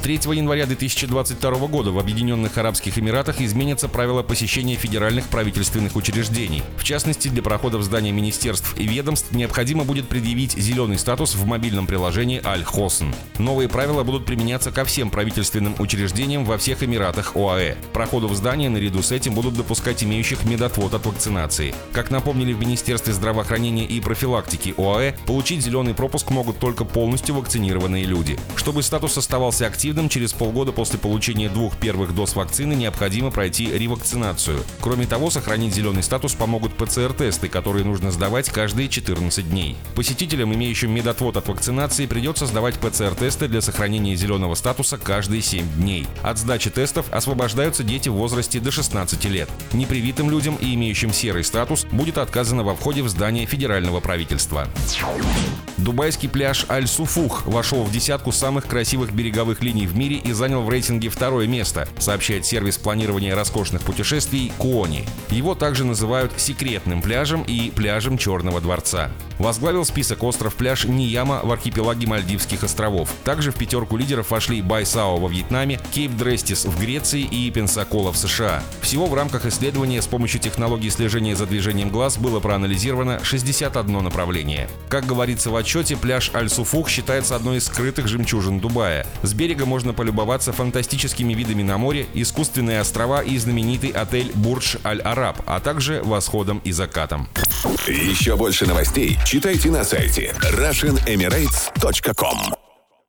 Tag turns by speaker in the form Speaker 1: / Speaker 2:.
Speaker 1: С 3 января 2022 года в Объединенных Арабских Эмиратах изменятся правила посещения федеральных правительственных учреждений. В частности, для прохода в здания министерств и ведомств необходимо будет предъявить зеленый статус в мобильном приложении Аль-Хосн. Новые правила будут применяться ко всем правительственным учреждениям во всех Эмиратах ОАЭ. Проходу в здание наряду с этим будут допускать имеющих медотвод от вакцинации. Как напомнили в Министерстве здравоохранения и профилактики ОАЭ, получить зеленый пропуск могут только полностью вакцинированные люди. Чтобы статус оставался активным, активным, через полгода после получения двух первых доз вакцины необходимо пройти ревакцинацию. Кроме того, сохранить зеленый статус помогут ПЦР-тесты, которые нужно сдавать каждые 14 дней. Посетителям, имеющим медотвод от вакцинации, придется сдавать ПЦР-тесты для сохранения зеленого статуса каждые 7 дней. От сдачи тестов освобождаются дети в возрасте до 16 лет. Непривитым людям и имеющим серый статус будет отказано во входе в здание федерального правительства. Дубайский пляж Аль-Суфух вошел в десятку самых красивых береговых линий в мире и занял в рейтинге второе место, сообщает сервис планирования роскошных путешествий Куони. Его также называют секретным пляжем и пляжем Черного дворца. Возглавил список остров-пляж Нияма в архипелаге Мальдивских островов. Также в пятерку лидеров вошли Байсао во Вьетнаме, Кейп Дрестис в Греции и Пенсакола в США. Всего в рамках исследования с помощью технологий слежения за движением глаз было проанализировано 61 направление. Как говорится в отчете, пляж Аль-Суфух считается одной из скрытых жемчужин Дубая. С берега можно полюбоваться фантастическими видами на море, искусственные острова и знаменитый отель Бурдж Аль-Араб, а также восходом и закатом.
Speaker 2: Еще больше новостей читайте на сайте RussianEmirates.com